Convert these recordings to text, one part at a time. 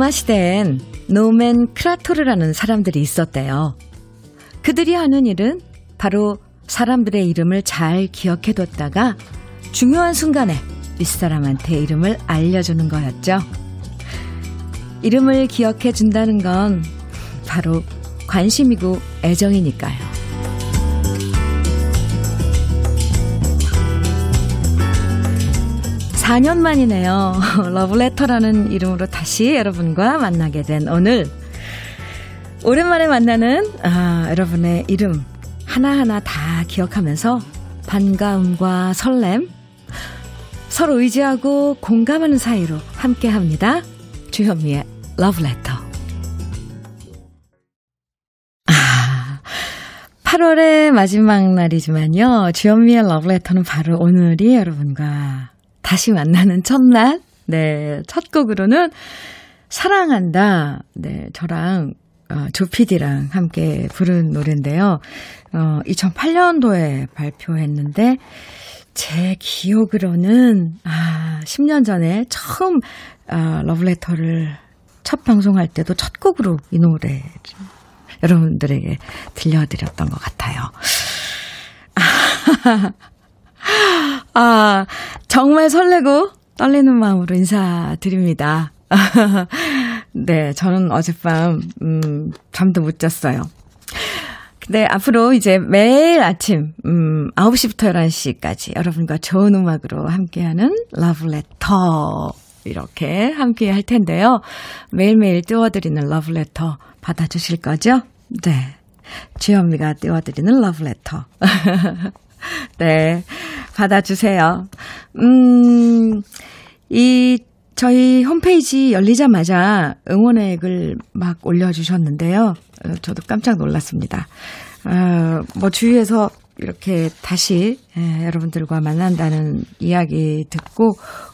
로마 시대엔 노멘 크라토르라는 사람들이 있었대요. 그들이 하는 일은 바로 사람들의 이름을 잘 기억해뒀다가 중요한 순간에 윗사람한테 이름을 알려주는 거였죠. 이름을 기억해준다는 건 바로 관심이고 애정이니까요. 4년 만이네요. 러브레터라는 이름으로 다시 여러분과 만나게 된 오늘. 오랜만에 만나는 아, 여러분의 이름 하나하나 다 기억하면서 반가움과 설렘, 서로 의지하고 공감하는 사이로 함께 합니다. 주현미의 러브레터. 아, 8월의 마지막 날이지만요. 주현미의 러브레터는 바로 오늘이 여러분과 다시 만나는 첫날. 네, 첫 곡으로는 사랑한다. 네, 저랑 어, 조피디랑 함께 부른 노래인데요. 어, 2008년도에 발표했는데, 제 기억으로는, 아, 10년 전에 처음, 아, 러브레터를 첫 방송할 때도 첫 곡으로 이 노래 여러분들에게 들려드렸던 것 같아요. 아, 아, 정말 설레고 떨리는 마음으로 인사드립니다. 네, 저는 어젯밤, 음, 잠도 못 잤어요. 근데 앞으로 이제 매일 아침, 음, 9시부터 11시까지 여러분과 좋은 음악으로 함께하는 러브레터. 이렇게 함께 할 텐데요. 매일매일 띄워드리는 러브레터 받아주실 거죠? 네. 주현미가 띄워드리는 러브레터. 네. 받아주세요. 음, 이, 저희 홈페이지 열리자마자 응원액을 막 올려주셨는데요. 어, 저도 깜짝 놀랐습니다. 어, 뭐 주위에서 이렇게 다시 예, 여러분들과 만난다는 이야기 듣고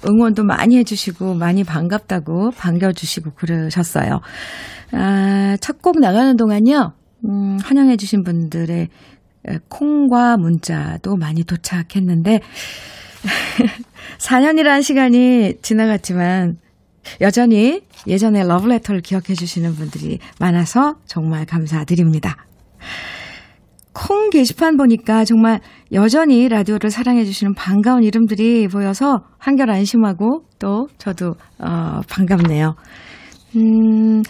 응원도 많이 해주시고 많이 반갑다고 반겨주시고 그러셨어요. 아, 첫 곡 나가는 동안요, 음, 환영해주신 분들의 콩과 문자도 많이 도착했는데 4년이라는 시간이 지나갔지만 여전히 예전에 러브레터를 기억해 주시는 분들이 많아서 정말 감사드립니다. 콩 게시판 보니까 정말 여전히 라디오를 사랑해 주시는 반가운 이름들이 보여서 한결 안심하고 또 저도 어 반갑네요. 음,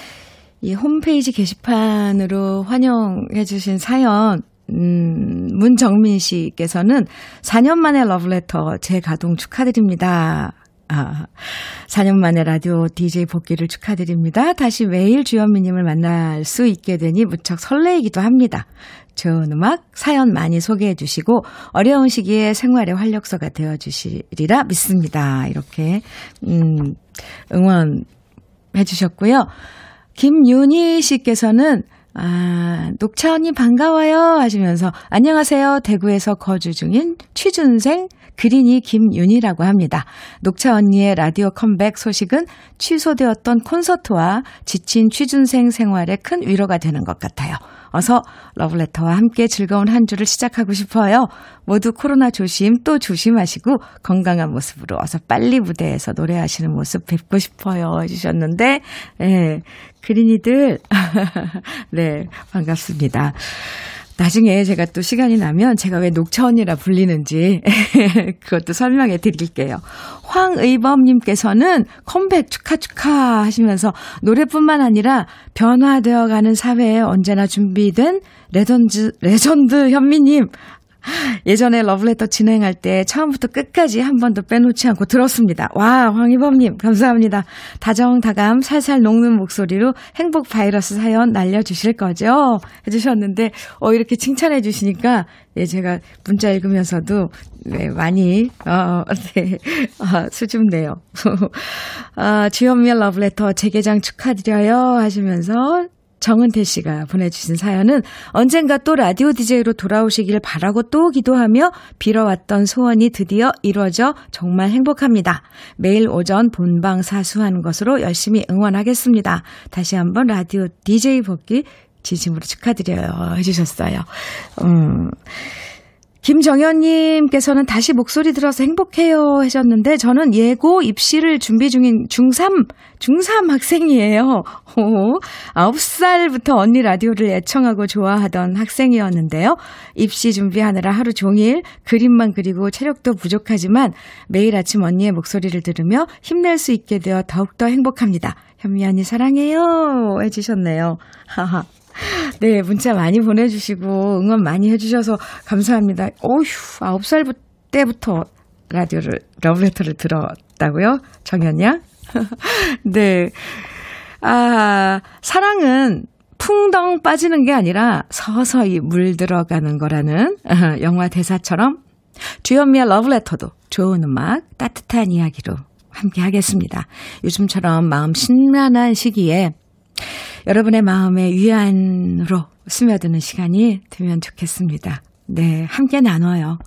이 홈페이지 게시판으로 환영해 주신 사연 음, 문정민 씨께서는 4년 만에 러브레터 재가동 축하드립니다. 아, 4년 만에 라디오 DJ 복귀를 축하드립니다. 다시 매일 주현미님을 만날 수 있게 되니 무척 설레이기도 합니다. 좋은 음악, 사연 많이 소개해 주시고, 어려운 시기에 생활의 활력소가 되어 주시리라 믿습니다. 이렇게, 음, 응원해 주셨고요. 김윤희 씨께서는 아, 녹차 언니 반가워요 하시면서 안녕하세요. 대구에서 거주 중인 취준생 그린이 김윤이라고 합니다. 녹차 언니의 라디오 컴백 소식은 취소되었던 콘서트와 지친 취준생 생활에 큰 위로가 되는 것 같아요. 어서 러블레터와 함께 즐거운 한 주를 시작하고 싶어요. 모두 코로나 조심 또 조심하시고 건강한 모습으로 어서 빨리 무대에서 노래하시는 모습 뵙고 싶어요 해주셨는데 예, 그린이들 네 반갑습니다. 나중에 제가 또 시간이 나면 제가 왜 녹차 언니라 불리는지 그것도 설명해 드릴게요. 황의범님께서는 컴백 축하 축하 하시면서 노래뿐만 아니라 변화되어 가는 사회에 언제나 준비된 레전드, 레전드 현미님 예전에 러브레터 진행할 때 처음부터 끝까지 한 번도 빼놓지 않고 들었습니다. 와, 황희범님, 감사합니다. 다정다감, 살살 녹는 목소리로 행복 바이러스 사연 날려주실 거죠? 해주셨는데, 어, 이렇게 칭찬해 주시니까, 예, 제가 문자 읽으면서도, 네, 많이, 어, 네, 아, 수줍네요. 아, 주현미의 러브레터 재개장 축하드려요 하시면서 정은태 씨가 보내주신 사연은 언젠가 또 라디오 DJ로 돌아오시길 바라고 또 기도하며 빌어왔던 소원이 드디어 이루어져 정말 행복합니다. 매일 오전 본방 사수하는 것으로 열심히 응원하겠습니다. 다시 한번 라디오 DJ 복귀 진심으로 축하드려요. 해주셨어요. 음. 김정현님께서는 다시 목소리 들어서 행복해요 하셨는데 저는 예고 입시를 준비 중인 중3, 중3 학생이에요. 오, 9살부터 언니 라디오를 애청하고 좋아하던 학생이었는데요. 입시 준비하느라 하루 종일 그림만 그리고 체력도 부족하지만 매일 아침 언니의 목소리를 들으며 힘낼 수 있게 되어 더욱더 행복합니다. 현미 언니 사랑해요 해주셨네요. 하하. 네, 문자 많이 보내주시고 응원 많이 해주셔서 감사합니다. 어휴, 9살 때부터 라디오를, 러브레터를 들었다고요? 정연양? 네. 아, 사랑은 풍덩 빠지는 게 아니라 서서히 물들어가는 거라는 영화 대사처럼 주현미의 러브레터도 좋은 음악, 따뜻한 이야기로 함께 하겠습니다. 요즘처럼 마음 심란한 시기에 여러분의 마음의 위안으로 스며드는 시간이 되면 좋겠습니다. 네, 함께 나눠요.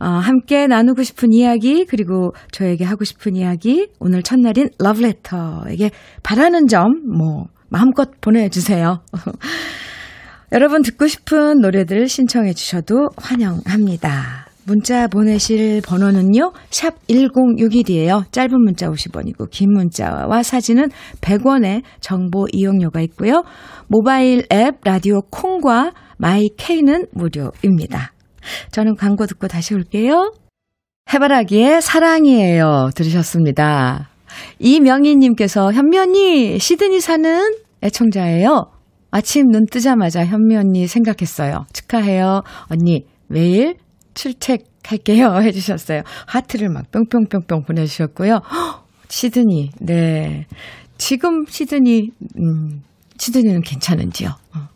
어, 함께 나누고 싶은 이야기, 그리고 저에게 하고 싶은 이야기, 오늘 첫날인 러브레터에게 바라는 점, 뭐, 마음껏 보내주세요. 여러분 듣고 싶은 노래들 신청해 주셔도 환영합니다. 문자 보내실 번호는요, 샵 1061이에요. 짧은 문자 50원이고, 긴 문자와 사진은 100원의 정보 이용료가 있고요. 모바일 앱 라디오 콩과 마이케이는 무료입니다. 저는 광고 듣고 다시 올게요. 해바라기의 사랑이에요. 들으셨습니다. 이명희님께서 현면이 시드니 사는 애청자예요. 아침 눈 뜨자마자 현미 언니 생각했어요. 축하해요. 언니, 매일 출첵할게요. 해주셨어요. 하트를 막 뿅뿅뿅뿅 보내주셨고요. 시드니, 네. 지금 시드니, 음, 시드니는 괜찮은지요? 어.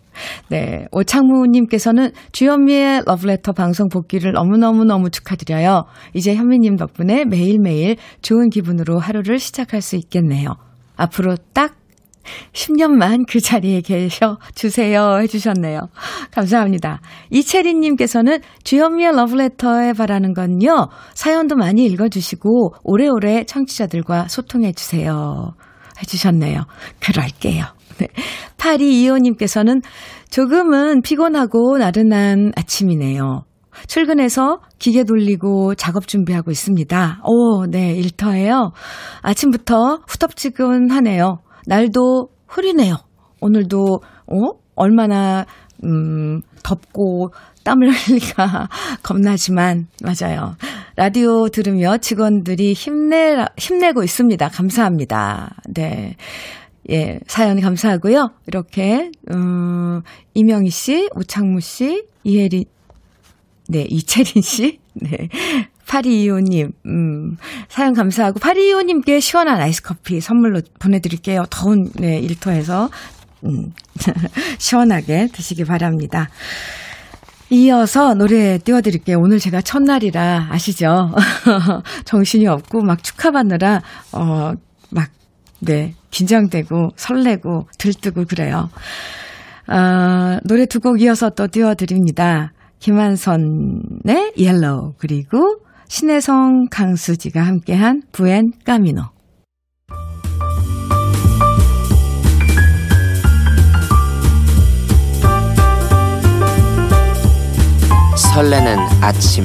네. 오창무님께서는 주현미의 러브레터 방송 복귀를 너무너무너무 축하드려요. 이제 현미님 덕분에 매일매일 좋은 기분으로 하루를 시작할 수 있겠네요. 앞으로 딱 10년만 그 자리에 계셔 주세요 해주셨네요. 감사합니다. 이채린님께서는 주현미의 러브레터에 바라는 건요. 사연도 많이 읽어주시고 오래오래 청취자들과 소통해 주세요. 해주셨네요. 그럴게요. 네. 8225님께서는 조금은 피곤하고 나른한 아침이네요. 출근해서 기계 돌리고 작업 준비하고 있습니다. 오, 네, 일터예요. 아침부터 후텁지근하네요. 날도 흐리네요. 오늘도, 어? 얼마나, 음, 덥고 땀을 흘리가 겁나지만, 맞아요. 라디오 들으며 직원들이 힘내, 힘내고 있습니다. 감사합니다. 네. 예, 사연 감사하고요. 이렇게, 음, 이명희 씨, 오창무 씨, 이혜리, 네, 이채린 씨, 네, 8225님, 음, 사연 감사하고, 8225님께 시원한 아이스 커피 선물로 보내드릴게요. 더운, 네, 일터에서, 음, 시원하게 드시기 바랍니다. 이어서 노래 띄워드릴게요. 오늘 제가 첫날이라 아시죠? 정신이 없고 막 축하받느라, 어, 막, 네, 긴장되고 설레고 들뜨고 그래요. 어, 노래 두 곡 이어서 또 띄워드립니다. 김한선의 Yellow 그리고 신혜성 강수지가 함께한 Buen Camino. 설레는 아침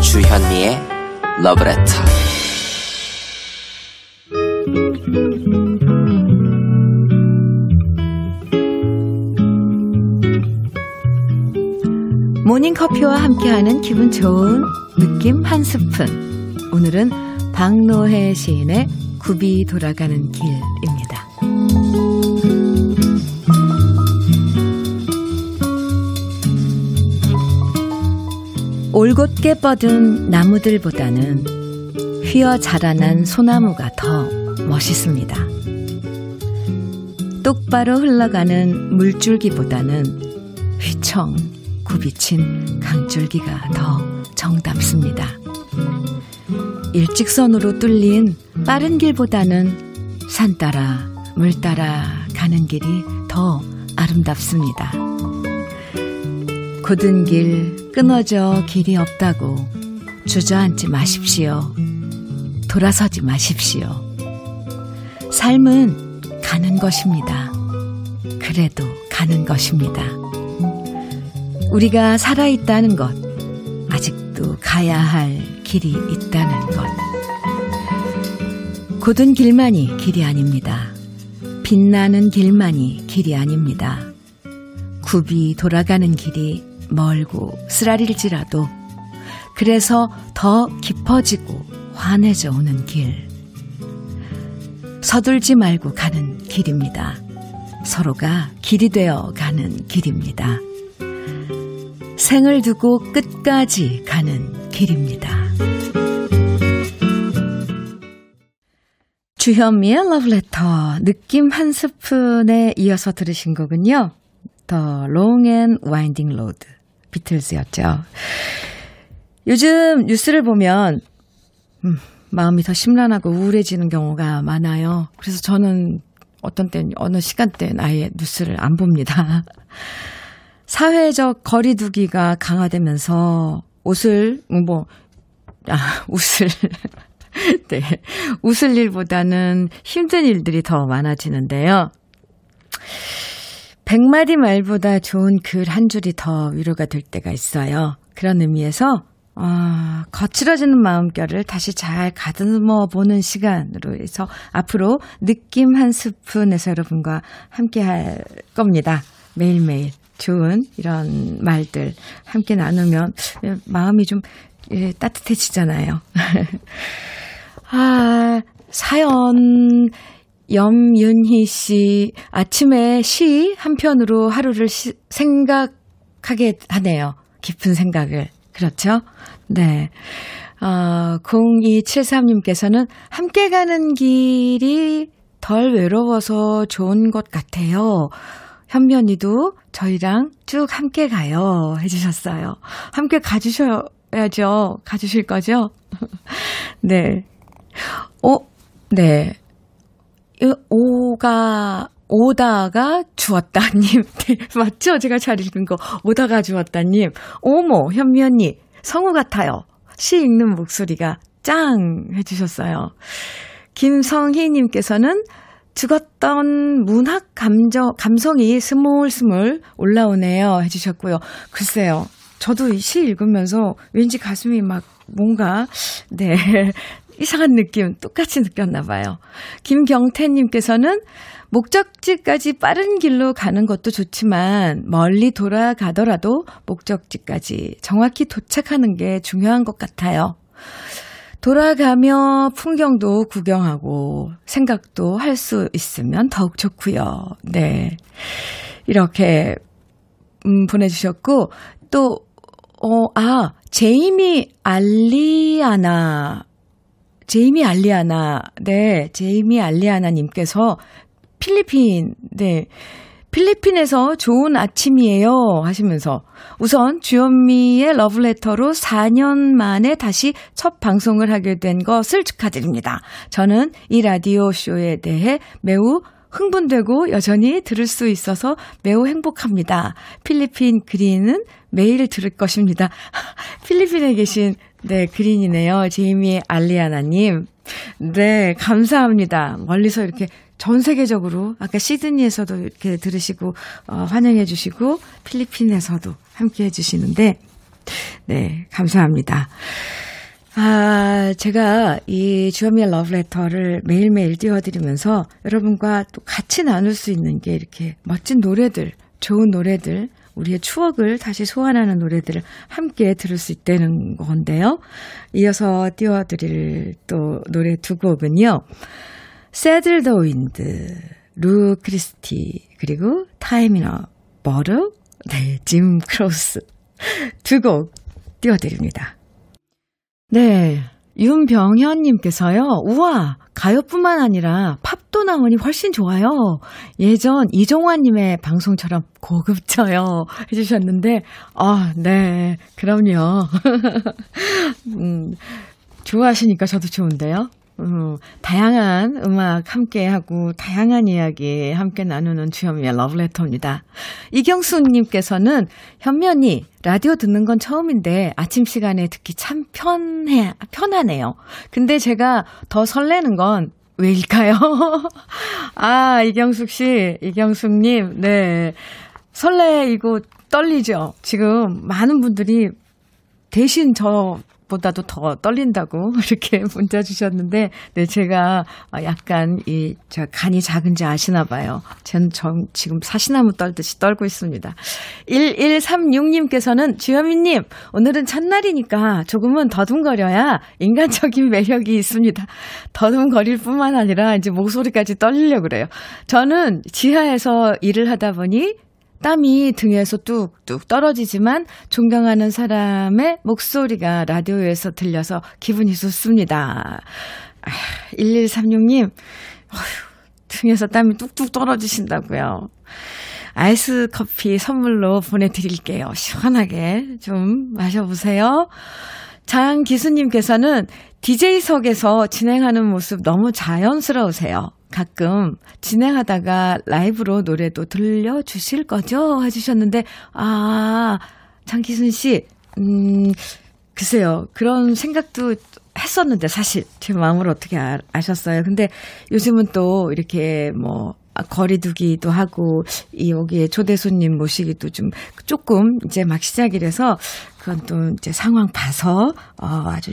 주현미의 러브레터 모닝커피와 함께하는 기분 좋은 느낌 한 스푼. 오늘은 박노해 시인의 굽이 돌아가는 길입니다. 올곧게 뻗은 나무들보다는 휘어 자라난 소나무가 더 멋있습니다. 똑바로 흘러가는 물줄기보다는 휘청 굽이친 강줄기가 더 정답습니다. 일직선으로 뚫린 빠른 길보다는 산 따라 물 따라 가는 길이 더 아름답습니다. 굳은 길, 끊어져 길이 없다고 주저앉지 마십시오. 돌아서지 마십시오. 삶은 가는 것입니다. 그래도 가는 것입니다. 우리가 살아있다는 것, 우리도 가야 할 길이 있다는 것. 굳은 길만이 길이 아닙니다. 빛나는 길만이 길이 아닙니다. 굽이 돌아가는 길이 멀고 쓰라릴지라도 그래서 더 깊어지고 환해져 오는 길. 서둘지 말고 가는 길입니다. 서로가 길이 되어 가는 길입니다. 생을 두고 끝까지 가는 길입니다. 주현미의 러브레터 느낌 한 스푼에 이어서 들으신 거군요. The Long and Winding Road 비틀즈였죠. 요즘 뉴스를 보면 음, 마음이 더 심란하고 우울해지는 경우가 많아요. 그래서 저는 어떤 땐 어느 시간대는 아예 뉴스를 안 봅니다. 사회적 거리두기가 강화되면서 옷을 뭐 아, 웃을 네. 웃을 일보다는 힘든 일들이 더 많아지는데요. 백마디 말보다 좋은 글 한 줄이 더 위로가 될 때가 있어요. 그런 의미에서 어, 거칠어지는 마음결을 다시 잘 가듬어 보는 시간으로 해서 앞으로 느낌 한 스푼에서 여러분과 함께 할 겁니다. 매일매일 좋은 이런 말들 함께 나누면 마음이 좀 예, 따뜻해지잖아요. 아, 사연 염윤희 씨 아침에 시 한 편으로 하루를 시, 생각하게 하네요. 깊은 생각을. 그렇죠? 네. 어, 0273님께서는 함께 가는 길이 덜 외로워서 좋은 것 같아요. 현면이도 저희랑 쭉 함께 가요. 해주셨어요. 함께 가주셔야죠. 가주실 거죠? 네. 어, 네. 오가, 오다가 주었다님. 네, 맞죠? 제가 잘 읽은 거. 오다가 주었다님. 오모, 현미 언니. 성우 같아요. 시 읽는 목소리가 짱! 해주셨어요. 김성희님께서는 죽었던 문학 감정, 감성이 스물스물 올라오네요. 해주셨고요. 글쎄요. 저도 이시 읽으면서 왠지 가슴이 막 뭔가, 네. 이상한 느낌 똑같이 느꼈나 봐요. 김경태님께서는 목적지까지 빠른 길로 가는 것도 좋지만 멀리 돌아가더라도 목적지까지 정확히 도착하는 게 중요한 것 같아요. 돌아가며 풍경도 구경하고 생각도 할 수 있으면 더욱 좋고요. 네. 이렇게 음 보내 주셨고 또 어, 아, 제이미 알리아나 제이미 알리아나, 네, 제이미 알리아나 님께서 필리핀, 네, 필리핀에서 좋은 아침이에요 하시면서 우선 주현미의 러브레터로 4년 만에 다시 첫 방송을 하게 된 것을 축하드립니다. 저는 이 라디오 쇼에 대해 매우 흥분되고 여전히 들을 수 있어서 매우 행복합니다. 필리핀 그린은 매일 들을 것입니다. 필리핀에 계신 네, 그린이네요. 제이미 알리아나님. 네, 감사합니다. 멀리서 이렇게 전 세계적으로 아까 시드니에서도 이렇게 들으시고 어, 환영해 주시고 필리핀에서도 함께 해 주시는데 네, 감사합니다. 아, 제가 이 주현미의 러브레터를 매일매일 띄워드리면서 여러분과 또 같이 나눌 수 있는 게 이렇게 멋진 노래들, 좋은 노래들, 우리의 추억을 다시 소환하는 노래들을 함께 들을 수 있다는 건데요. 이어서 띄워드릴 또 노래 두 곡은요. Saddle the Wind, 루 크리스티, 그리고 a Bottle, 네, 짐 크로스. 두 곡 띄워드립니다. 네. 윤병현님께서요, 우와, 가요뿐만 아니라 팝도 나오니 훨씬 좋아요. 예전 이종환님의 방송처럼 고급져요. 해주셨는데, 아, 네, 그럼요. 음, 좋아하시니까 저도 좋은데요. 음, 다양한 음악 함께하고 다양한 이야기 함께 나누는 주현미의 러브레터입니다. 이경수님께서는 현면이 라디오 듣는 건 처음인데 아침 시간에 듣기 참 편해 편하네요. 근데 제가 더 설레는 건 왜일까요? 아 이경숙 씨, 이경숙님, 네 설레이고 떨리죠. 지금 많은 분들이 대신 저 보다도 더 떨린다고 이렇게 문자 주셨는데, 네, 제가 약간 이, 저 간이 작은지 아시나 봐요. 전, 전 지금 사시나무 떨듯이 떨고 있습니다. 1136님께서는 주현미님, 오늘은 첫날이니까 조금은 더듬거려야 인간적인 매력이 있습니다. 더듬거릴 뿐만 아니라 이제 목소리까지 떨리려고 그래요. 저는 지하에서 일을 하다 보니 땀이 등에서 뚝뚝 떨어지지만 존경하는 사람의 목소리가 라디오에서 들려서 기분이 좋습니다. 아, 1136님, 어휴, 등에서 땀이 뚝뚝 떨어지신다고요. 아이스 커피 선물로 보내드릴게요. 시원하게 좀 마셔보세요. 장기수님께서는 DJ석에서 진행하는 모습 너무 자연스러우세요. 가끔 진행하다가 라이브로 노래도 들려주실 거죠? 해주셨는데, 아, 장기순 씨, 음, 글쎄요. 그런 생각도 했었는데, 사실, 제 마음을 어떻게 아, 아셨어요? 근데 요즘은 또 이렇게 뭐, 거리두기도 하고, 이 여기에 초대 손님 모시기도 좀 조금 이제 막 시작이라서, 그건 또 이제 상황 봐서, 어, 아주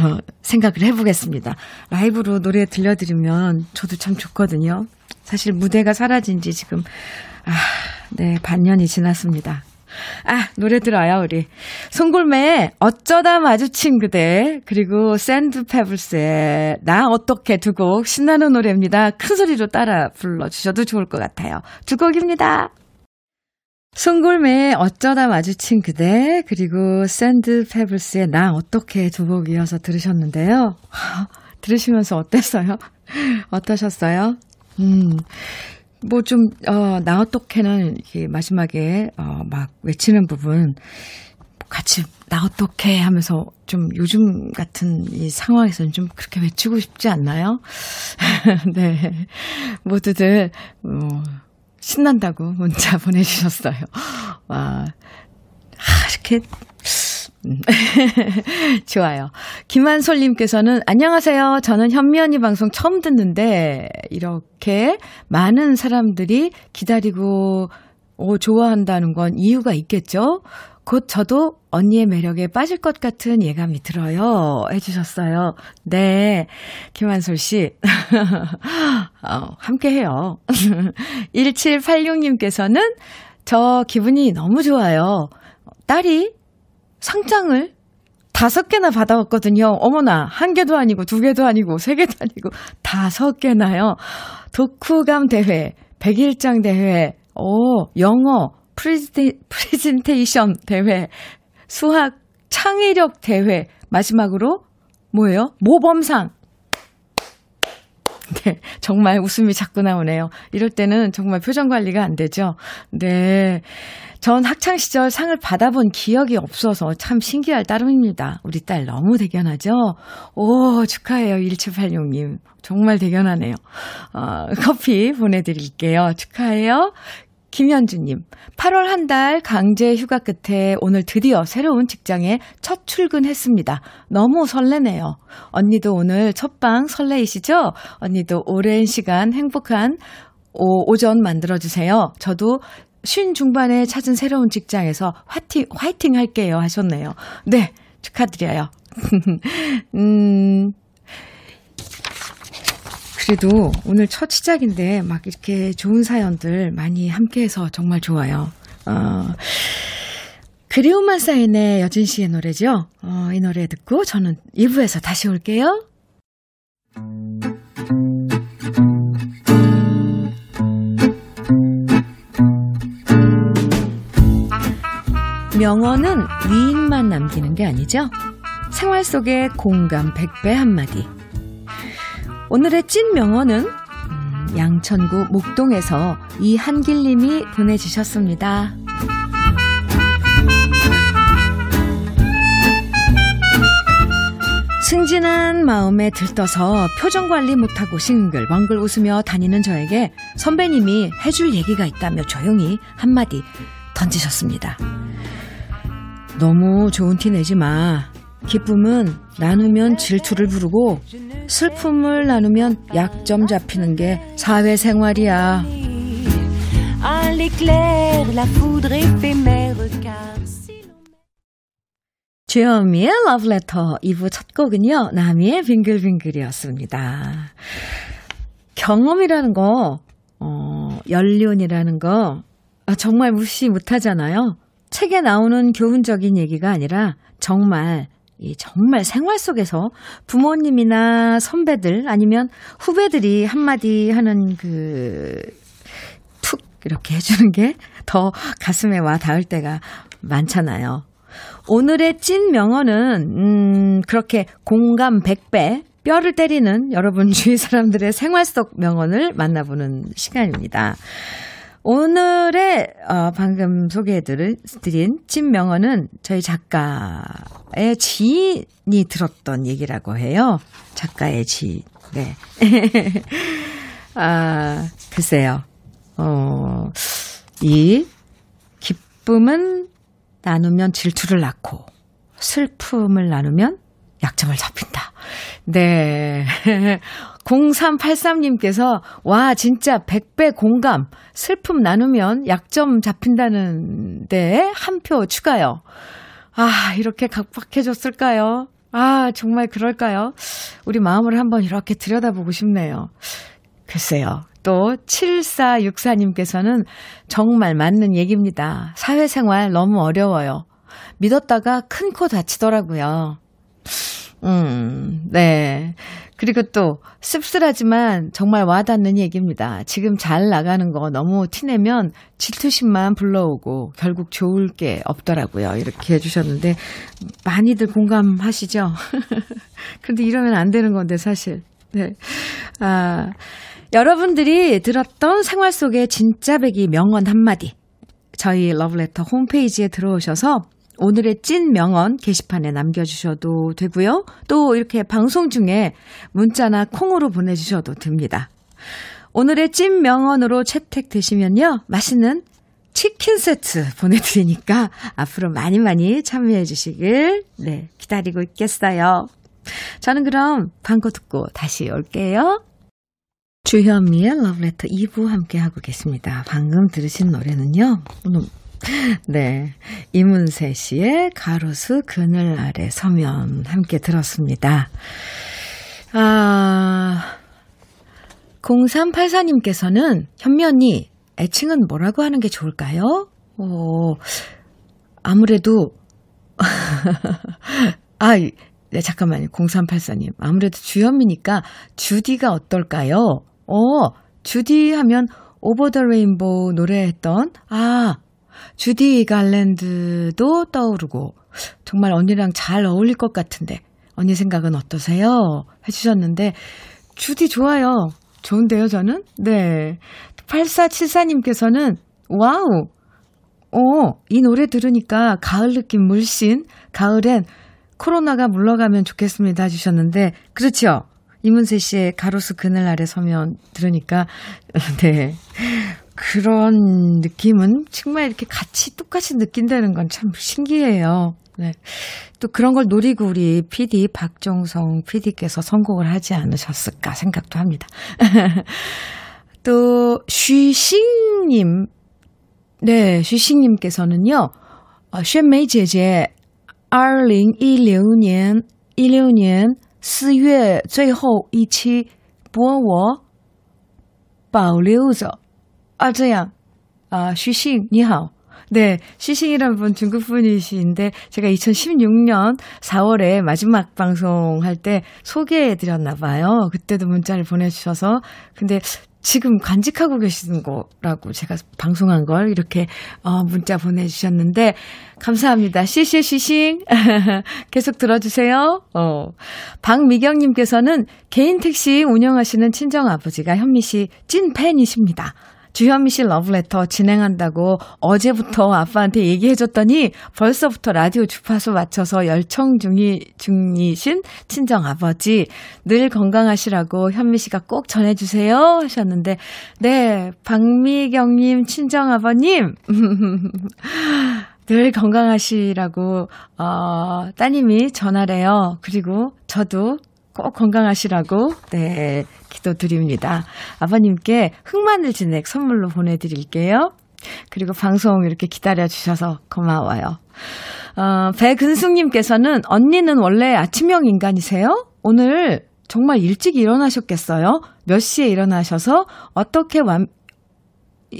어, 생각을 해보겠습니다. 라이브로 노래 들려드리면 저도 참 좋거든요. 사실 무대가 사라진 지 지금, 아, 네, 반년이 지났습니다. 아, 노래 들어요, 우리. 송골매의 어쩌다 마주친 그대, 그리고 샌드 페블스의 나 어떻게 두 곡 신나는 노래입니다. 큰 소리로 따라 불러주셔도 좋을 것 같아요. 두 곡입니다. 송골매의 어쩌다 마주친 그대, 그리고 샌드 페블스의 나 어떻게 두 곡 이어서 들으셨는데요. 들으시면서 어땠어요? 어떠셨어요? 음, 뭐 좀, 어, 나 어떻게는 이렇게 마지막에, 어, 막 외치는 부분, 같이 나 어떻게 하면서 좀 요즘 같은 이 상황에서는 좀 그렇게 외치고 싶지 않나요? 네. 모두들, 어, 신난다고 문자 보내주셨어요. 와, 아, 이렇게, 음. 좋아요. 김한솔님께서는 안녕하세요. 저는 현미 언니 방송 처음 듣는데 이렇게 많은 사람들이 기다리고 오, 좋아한다는 건 이유가 있겠죠? 곧 저도 언니의 매력에 빠질 것 같은 예감이 들어요. 해주셨어요. 네. 김한솔 씨. 어, 함께 해요. 1786님께서는 저 기분이 너무 좋아요. 딸이 상장을 다섯 개나 받아왔거든요. 어머나, 한 개도 아니고, 두 개도 아니고, 세 개도 아니고, 다섯 개나요. 독후감 대회, 백일장 대회, 오, 영어, 프리젠테, 프레젠테이션 대회, 수학 창의력 대회, 마지막으로 뭐예요? 모범상. 네, 정말 웃음이 자꾸 나오네요. 이럴 때는 정말 표정 관리가 안 되죠. 네. 전 학창 시절 상을 받아본 기억이 없어서 참 신기할 따름입니다. 우리 딸 너무 대견하죠? 오, 축하해요. 1786님. 정말 대견하네요. 어, 커피 보내드릴게요. 축하해요. 김현주님, 8월 한 달 강제 휴가 끝에 오늘 드디어 새로운 직장에 첫 출근했습니다. 너무 설레네요. 언니도 오늘 첫방 설레이시죠? 언니도 오랜 시간 행복한 오, 오전 만들어주세요. 저도 쉰 중반에 찾은 새로운 직장에서 화이팅, 화이팅 할게요 하셨네요. 네, 축하드려요. 음, 그래도 오늘 첫 시작인데 막 이렇게 좋은 사연들 많이 함께해서 정말 좋아요. 어, 그리움만 쌓인의 여진 씨의 노래죠. 어, 이 노래 듣고 저는 2부에서 다시 올게요. 명언은 위인만 남기는 게 아니죠. 생활 속의 공감 100배 한마디. 오늘의 찐 명언은 음, 양천구 목동에서 이한길님이 보내주셨습니다. 승진한 마음에 들떠서 표정 관리 못하고 싱글벙글 웃으며 다니는 저에게 선배님이 해줄 얘기가 있다며 조용히 한마디 던지셨습니다. 너무 좋은 티 내지 마. 기쁨은 나누면 질투를 부르고 슬픔을 나누면 약점 잡히는 게 사회생활이야. 주현미의 러브레터 2부 첫 곡은요. 나미의 빙글빙글이었습니다. 경험이라는 거, 어, 연륜이라는 거 아, 정말 무시 못하잖아요. 책에 나오는 교훈적인 얘기가 아니라 정말 이 정말 생활 속에서 부모님이나 선배들 아니면 후배들이 한마디 하는 그 툭 이렇게 해주는 게 더 가슴에 와 닿을 때가 많잖아요. 오늘의 찐 명언은 음 그렇게 공감 100배 뼈를 때리는 여러분 주위 사람들의 생활 속 명언을 만나보는 시간입니다. 오늘의 어, 방금 소개해드린 찐 명언은 저희 작가의 지인이 들었던 얘기라고 해요. 작가의 지인. 네. 아, 글쎄요. 어, 이 기쁨은 나누면 질투를 낳고 슬픔을 나누면 약점을 잡힌다. 네. 0383님께서, 와, 진짜 100배 공감. 슬픔 나누면 약점 잡힌다는데 한 표 추가요. 아, 이렇게 각박해 졌을까요? 아, 정말 그럴까요? 우리 마음을 한번 이렇게 들여다보고 싶네요. 글쎄요. 또 7464님께서는 정말 맞는 얘기입니다. 사회생활 너무 어려워요. 믿었다가 큰 코 다치더라고요. 음, 네. 그리고 또 씁쓸하지만 정말 와닿는 얘기입니다. 지금 잘 나가는 거 너무 티내면 질투심만 불러오고 결국 좋을 게 없더라고요. 이렇게 해주셨는데 많이들 공감하시죠? 근데 이러면 안 되는 건데 사실. 네. 아, 여러분들이 들었던 생활 속의 진짜 배기 명언 한마디. 저희 러브레터 홈페이지에 들어오셔서 오늘의 찐 명언 게시판에 남겨주셔도 되고요. 또 이렇게 방송 중에 문자나 콩으로 보내주셔도 됩니다. 오늘의 찐 명언으로 채택되시면요. 맛있는 치킨 세트 보내드리니까 앞으로 많이 많이 참여해 주시길 네, 기다리고 있겠어요. 저는 그럼 방구 듣고 다시 올게요. 주현미의 러브레터 2부 함께하고 계십니다. 방금 들으신 노래는요. 네. 이문세 씨의 가로수 그늘 아래 서면 함께 들었습니다. 아, 0384님께서는 현미 언니, 애칭은 뭐라고 하는 게 좋을까요? 어, 아무래도, 아, 네, 잠깐만요. 0384님. 아무래도 주현미니까 주디가 어떨까요? 어, 주디 하면 오버 더 레인보우 노래했던, 아, 주디 갈랜드도 떠오르고 정말 언니랑 잘 어울릴 것 같은데 언니 생각은 어떠세요? 해주셨는데 주디 좋아요. 좋은데요, 저는? 네. 8474님께서는 wow! 어, 이 노래 들으니까 가을 느낌 물씬, 가을엔 코로나가 물러가면 좋겠습니다 해주셨는데, 그렇죠? 이문세 씨의 가로수 그늘 아래 서면 들으니까, 네. 그런 느낌은 정말 이렇게 같이 똑같이 느낀다는 건 참 신기해요. 네. 또 그런 걸 노리고 우리 PD 박정성 PD께서 선곡을 하지 않으셨을까 생각도 합니다. 또 쉬싱님, 네, 쉬싱님께서는요, 炫梅姐姐，二零一六年一六年四月最后一期播我保留着。 아, 这样. 아, 니하오. 네, 쉬싱이라는 분 중국 분이신데 제가 2016년 4월에 마지막 방송할 때 소개해 드렸나 봐요. 그때도 문자를 보내 주셔서 근데 지금 간직하고 계시는 거라고 제가 방송한 걸 이렇게 어 문자 보내 주셨는데 감사합니다. 시시 쉬싱. 계속 들어 주세요. 어. 박미경 님께서는 개인 택시 운영하시는 친정 아버지가 현미 씨 찐 팬이십니다. 주현미 씨 러브레터 진행한다고 어제부터 아빠한테 얘기해줬더니 벌써부터 라디오 주파수 맞춰서 열청 중이, 중이신 친정 아버지 늘 건강하시라고 현미 씨가 꼭 전해주세요 하셨는데, 네, 박미경님 친정 아버님. 늘 건강하시라고, 어, 따님이 전화래요. 그리고 저도 꼭 건강하시라고, 네, 기도드립니다. 아버님께 흑마늘 진액 선물로 보내드릴게요. 그리고 방송 이렇게 기다려주셔서 고마워요. 어, 배근숙님께서는 언니는 원래 아침형 인간이세요? 오늘 정말 일찍 일어나셨겠어요? 몇 시에 일어나셔서 어떻게 완,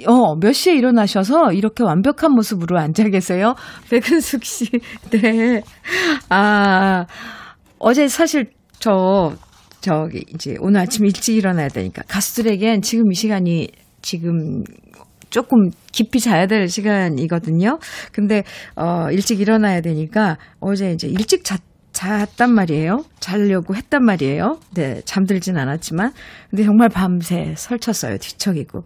어, 몇 시에 일어나셔서 이렇게 완벽한 모습으로 앉아 계세요? 백은숙 씨. 네. 아, 어제 사실 저, 저기, 이제 오늘 아침 일찍 일어나야 되니까 가수들에겐 지금 이 시간이 지금 조금 깊이 자야 될 시간이거든요. 근데, 어, 일찍 일어나야 되니까 어제 이제 일찍 잤 잤단 말이에요. 자려고 했단 말이에요. 네, 잠들진 않았지만. 근데 정말 밤새 설쳤어요. 뒤척이고.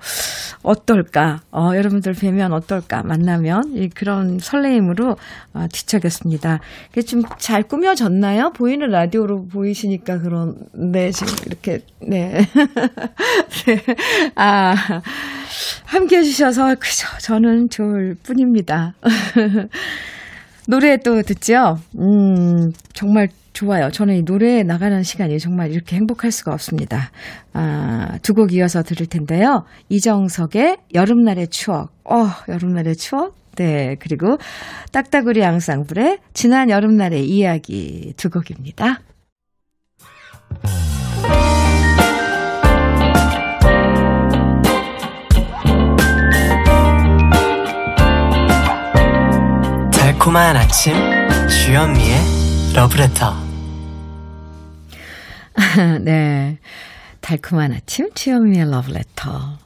어떨까? 어, 여러분들 뵈면 어떨까? 만나면. 이 그런 설레임으로 어, 뒤척였습니다. 이게 좀 잘 꾸며졌나요? 보이는 라디오로 보이시니까 그런, 네, 지금 이렇게, 네. 네. 아, 함께 해주셔서 그저 저는 좋을 뿐입니다. 노래 또 듣죠? 음, 정말 좋아요. 저는 이 노래 나가는 시간이 정말 이렇게 행복할 수가 없습니다. 아, 두 곡 이어서 들을 텐데요. 이정석의 여름날의 추억. 어, 여름날의 추억? 네. 그리고 딱따구리 앙상블의 지난 여름날의 이야기 두 곡입니다. 달콤한 아침 주현미의 러브레터 네. 달콤한 아침 주현미의 러브레터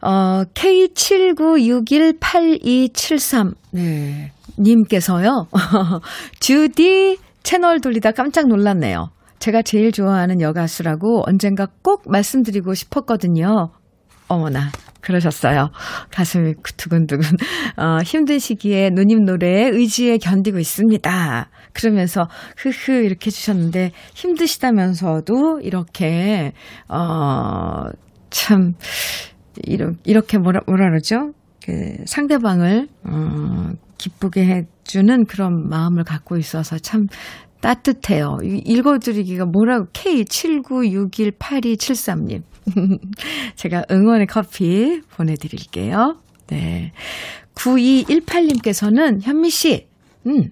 어, K79618273 네. 님께서요. 주디 채널 돌리다 깜짝 놀랐네요. 제가 제일 좋아하는 여가수라고 언젠가 꼭 말씀드리고 싶었거든요. 어머나, 그러셨어요. 가슴이 두근두근. 어, 힘든 시기에 누님 노래에 의지에 견디고 있습니다. 그러면서, 흐흐, 이렇게 해주셨는데, 힘드시다면서도, 이렇게, 어, 참, 이렇게 뭐라, 뭐라 그러죠? 그 상대방을, 어, 기쁘게 해주는 그런 마음을 갖고 있어서 참 따뜻해요. 읽어드리기가 뭐라고, K79618273님. 제가 응원의 커피 보내드릴게요. 네. 9218님께서는 현미 씨, 음,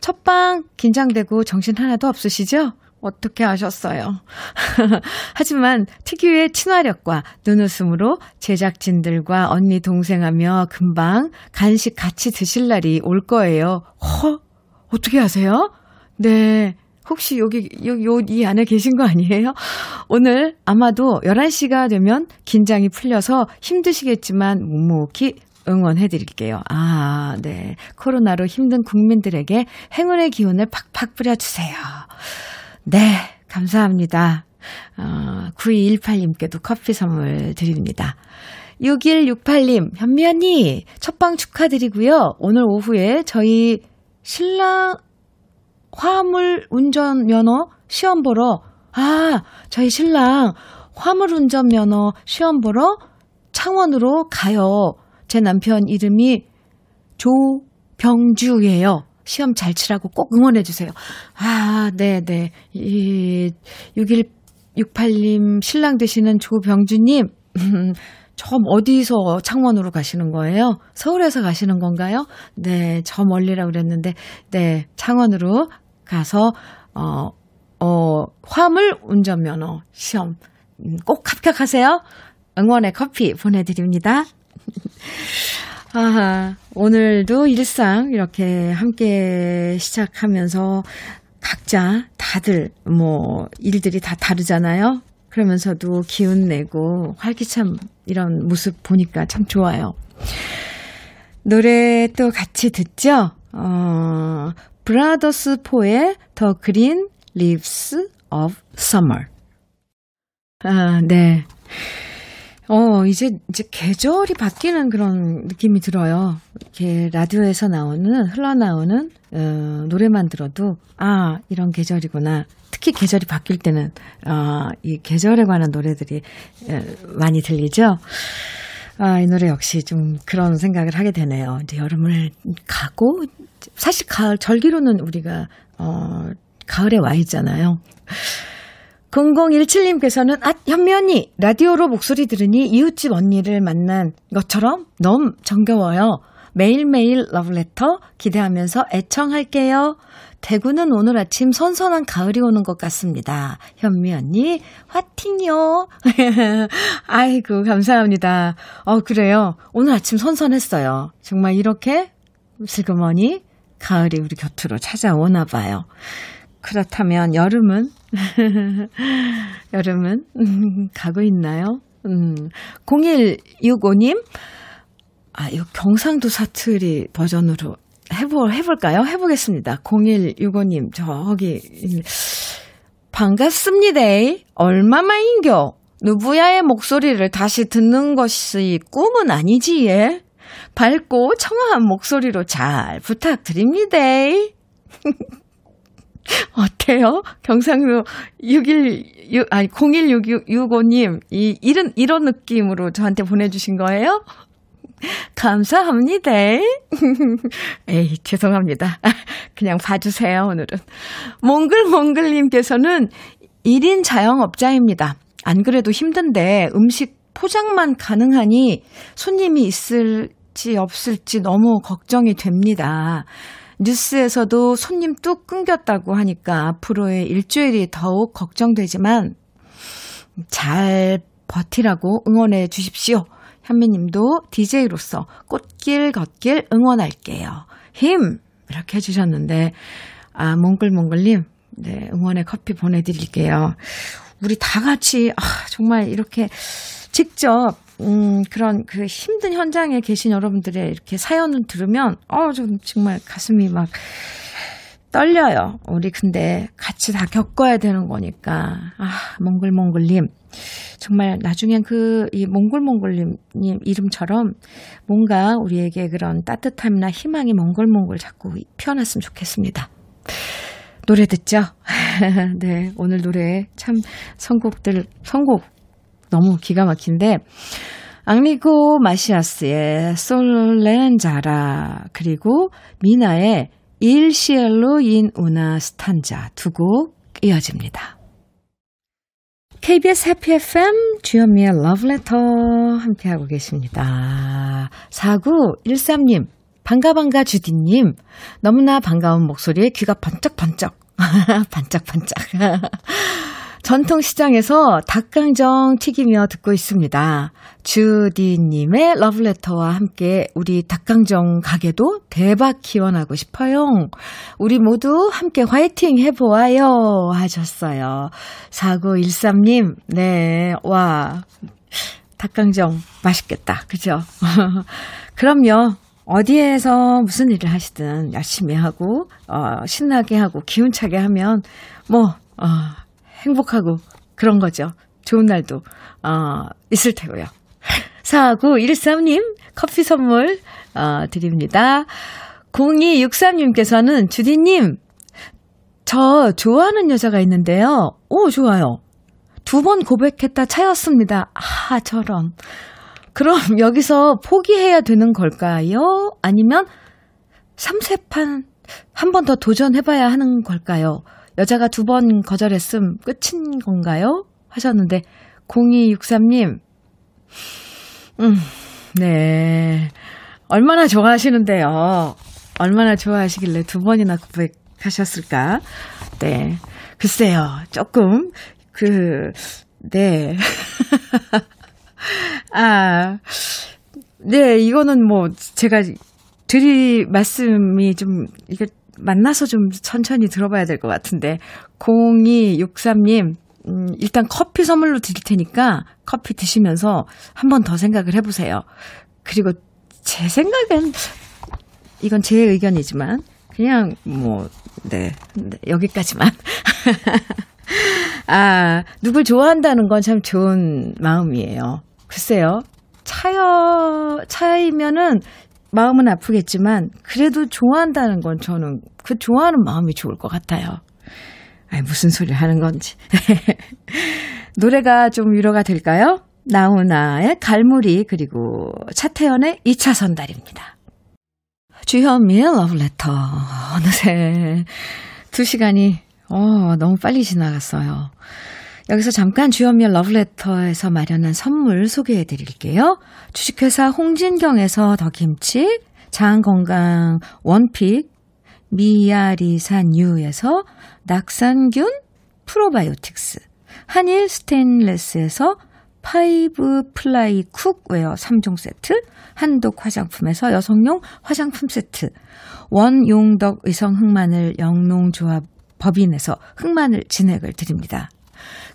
첫방 긴장되고 정신 하나도 없으시죠? 어떻게 아셨어요? 하지만 특유의 친화력과 눈웃음으로 제작진들과 언니 동생하며 금방 간식 같이 드실 날이 올 거예요. 허? 어떻게 아세요? 네. 혹시 여기, 여기, 이 안에 계신 거 아니에요? 오늘 아마도 11시가 되면 긴장이 풀려서 힘드시겠지만 묵묵히 응원해 드릴게요. 아, 네. 코로나로 힘든 국민들에게 행운의 기운을 팍팍 뿌려주세요. 네. 감사합니다. 어, 9218님께도 커피 선물 드립니다. 6168님, 현미 언니, 첫방 축하드리고요. 오늘 오후에 저희 신랑, 화물 운전면허 시험 보러, 아, 저희 신랑 화물 운전면허 시험 보러 창원으로 가요. 제 남편 이름이 조병주예요. 시험 잘 치라고 꼭 응원해 주세요. 아, 네네. 네. 이, 6168님 신랑 되시는 조병주님, 저 어디서 창원으로 가시는 거예요? 서울에서 가시는 건가요? 네, 저 멀리라 그랬는데, 네, 창원으로 가서 어, 어, 화물 운전면허 시험 음, 꼭 합격하세요. 응원의 커피 보내드립니다. 아, 오늘도 일상 이렇게 함께 시작하면서 각자 다들 뭐 일들이 다 다르잖아요. 그러면서도 기운 내고 활기찬 이런 모습 보니까 참 좋아요. 노래 또 같이 듣죠? 어, 브라더스 포의 The Green Leaves of Summer. 아, 네. 어, 이제, 이제 계절이 바뀌는 그런 느낌이 들어요. 이렇게 라디오에서 나오는, 흘러나오는, 어, 노래만 들어도, 아, 이런 계절이구나. 특히 계절이 바뀔 때는, 어, 이 계절에 관한 노래들이 어, 많이 들리죠? 아, 이 노래 역시 좀 그런 생각을 하게 되네요. 이제 여름을 가고, 사실 가을, 절기로는 우리가, 어, 가을에 와 있잖아요. 0017님께서는, 아, 현미 언니, 라디오로 목소리 들으니 이웃집 언니를 만난 것처럼 너무 정겨워요. 매일매일 러브레터 기대하면서 애청할게요. 대구는 오늘 아침 선선한 가을이 오는 것 같습니다. 현미 언니, 화팅요. 아이고, 감사합니다. 어, 그래요. 오늘 아침 선선했어요. 정말 이렇게 슬그머니 가을이 우리 곁으로 찾아오나 봐요. 그렇다면 여름은? 여름은? 음, 가고 있나요? 음, 0165님, 아, 이거 경상도 사투리 버전으로 해보, 해볼까요? 해보겠습니다. 0165님, 저기, 반갑습니다. 얼마만인겨? 누구야의 목소리를 다시 듣는 것이 꿈은 아니지, 예? 밝고 청아한 목소리로 잘 부탁드립니다. 어때요? 경상도 61, 6, 아니, 0165님, 이, 이런, 이런 느낌으로 저한테 보내주신 거예요? 감사합니다. 에이, 죄송합니다. 그냥 봐주세요, 오늘은. 몽글몽글님께서는 1인 자영업자입니다. 안 그래도 힘든데 음식 포장만 가능하니 손님이 있을지 없을지 너무 걱정이 됩니다. 뉴스에서도 손님 뚝 끊겼다고 하니까 앞으로의 일주일이 더욱 걱정되지만 잘 버티라고 응원해 주십시오. 현미님도 DJ로서 꽃길 걷길 응원할게요. 힘! 이렇게 해주셨는데, 아, 몽글몽글님, 네, 응원의 커피 보내드릴게요. 우리 다 같이, 아, 정말 이렇게 직접, 음, 그런 그 힘든 현장에 계신 여러분들의 이렇게 사연을 들으면, 어, 좀 정말 가슴이 막 떨려요. 우리 근데 같이 다 겪어야 되는 거니까. 아, 몽글몽글님. 정말 나중엔 그, 이 몽글몽글님 이름처럼 뭔가 우리에게 그런 따뜻함이나 희망이 몽글몽글 자꾸 피어났으면 좋겠습니다. 노래 듣죠? 네, 오늘 노래 참 선곡들, 선곡 너무 기가 막힌데, 앙리고 마시아스의 솔렌자라, 그리고 미나의 일 시엘로 인 우나 스탄자 두 곡 이어집니다. KBS 해피 FM 주현미의 러브레터 함께하고 계십니다. 4913님, 반가 반가 주디님, 너무나 반가운 목소리에 귀가 번쩍번쩍, 반짝반짝. 전통시장에서 닭강정 튀기며 듣고 있습니다. 주디님의 러브레터와 함께 우리 닭강정 가게도 대박 기원하고 싶어요. 우리 모두 함께 화이팅 해보아요. 하셨어요. 4913님, 네, 와. 닭강정 맛있겠다. 그죠? 그럼요. 어디에서 무슨 일을 하시든 열심히 하고, 어, 신나게 하고, 기운차게 하면, 뭐, 어, 행복하고 그런 거죠. 좋은 날도 어, 있을 테고요. 4913님 커피 선물 어, 드립니다. 0263님께서는 주디님 저 좋아하는 여자가 있는데요. 오 좋아요. 두 번 고백했다 차였습니다. 아 저런. 그럼 여기서 포기해야 되는 걸까요? 아니면 3세판 한 번 더 도전해봐야 하는 걸까요? 여자가 두 번 거절했음 끝인 건가요? 하셨는데, 0263님, 음, 네. 얼마나 좋아하시는데요. 얼마나 좋아하시길래 두 번이나 고백하셨을까? 네. 글쎄요. 조금, 그, 네. 아, 네, 이거는 뭐, 제가 드릴 말씀이 좀, 이게 만나서 좀 천천히 들어봐야 될 것 같은데. 0263님, 음, 일단 커피 선물로 드릴 테니까 커피 드시면서 한 번 더 생각을 해보세요. 그리고 제 생각엔, 이건 제 의견이지만, 그냥 뭐, 네, 네 여기까지만. 아, 누굴 좋아한다는 건 참 좋은 마음이에요. 글쎄요. 차여, 차이면은 마음은 아프겠지만 그래도 좋아한다는 건 저는 그 좋아하는 마음이 좋을 것 같아요. 아이, 무슨 소리를 하는 건지. 노래가 좀 위로가 될까요? 나훈아의 갈무리 그리고 차태현의 2차 선달입니다. 주현미의 러브레터. 어느새 두 시간이 어, 너무 빨리 지나갔어요. 여기서 잠깐 주현미의 러브레터에서 마련한 선물 소개해 드릴게요. 주식회사 홍진경에서 더김치, 장건강 원픽 미야리산유에서 낙산균 프로바이오틱스 한일 스테인레스에서 five ply cookware 3종 세트 한독 화장품에서 여성용 화장품 세트 원용덕 의성 흑마늘 영농조합 법인에서 흑마늘 진액을 드립니다.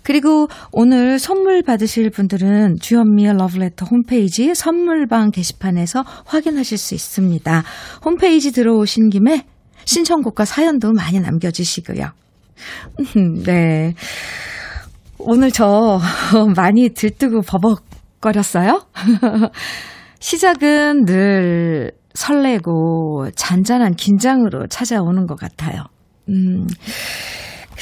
그리고 오늘 선물 받으실 분들은 주현미의 러브레터 홈페이지 선물방 게시판에서 확인하실 수 있습니다. 홈페이지 들어오신 김에 신청곡과 사연도 많이 남겨주시고요. 네. 오늘 저 많이 들뜨고 버벅거렸어요? 시작은 늘 설레고 잔잔한 긴장으로 찾아오는 것 같아요. 음,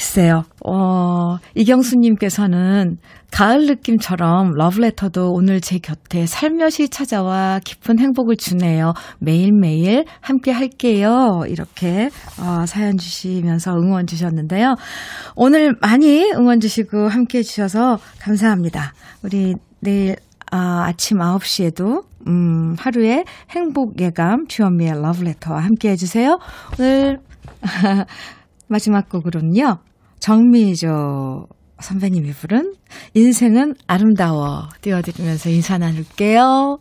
글쎄요, 어, 이경수님께서는 가을 느낌처럼 러브레터도 오늘 제 곁에 살며시 찾아와 깊은 행복을 주네요. 매일매일 함께 할게요. 이렇게, 어, 사연 주시면서 응원 주셨는데요. 오늘 많이 응원 주시고 함께 해주셔서 감사합니다. 우리 내일 아, 아침 9시에도, 음, 하루의 행복 예감, 주현미의 러브레터와 함께 해주세요. 오늘, 마지막 곡으로는요, 정미조 선배님이 부른 인생은 아름다워 띄워드리면서 인사 나눌게요.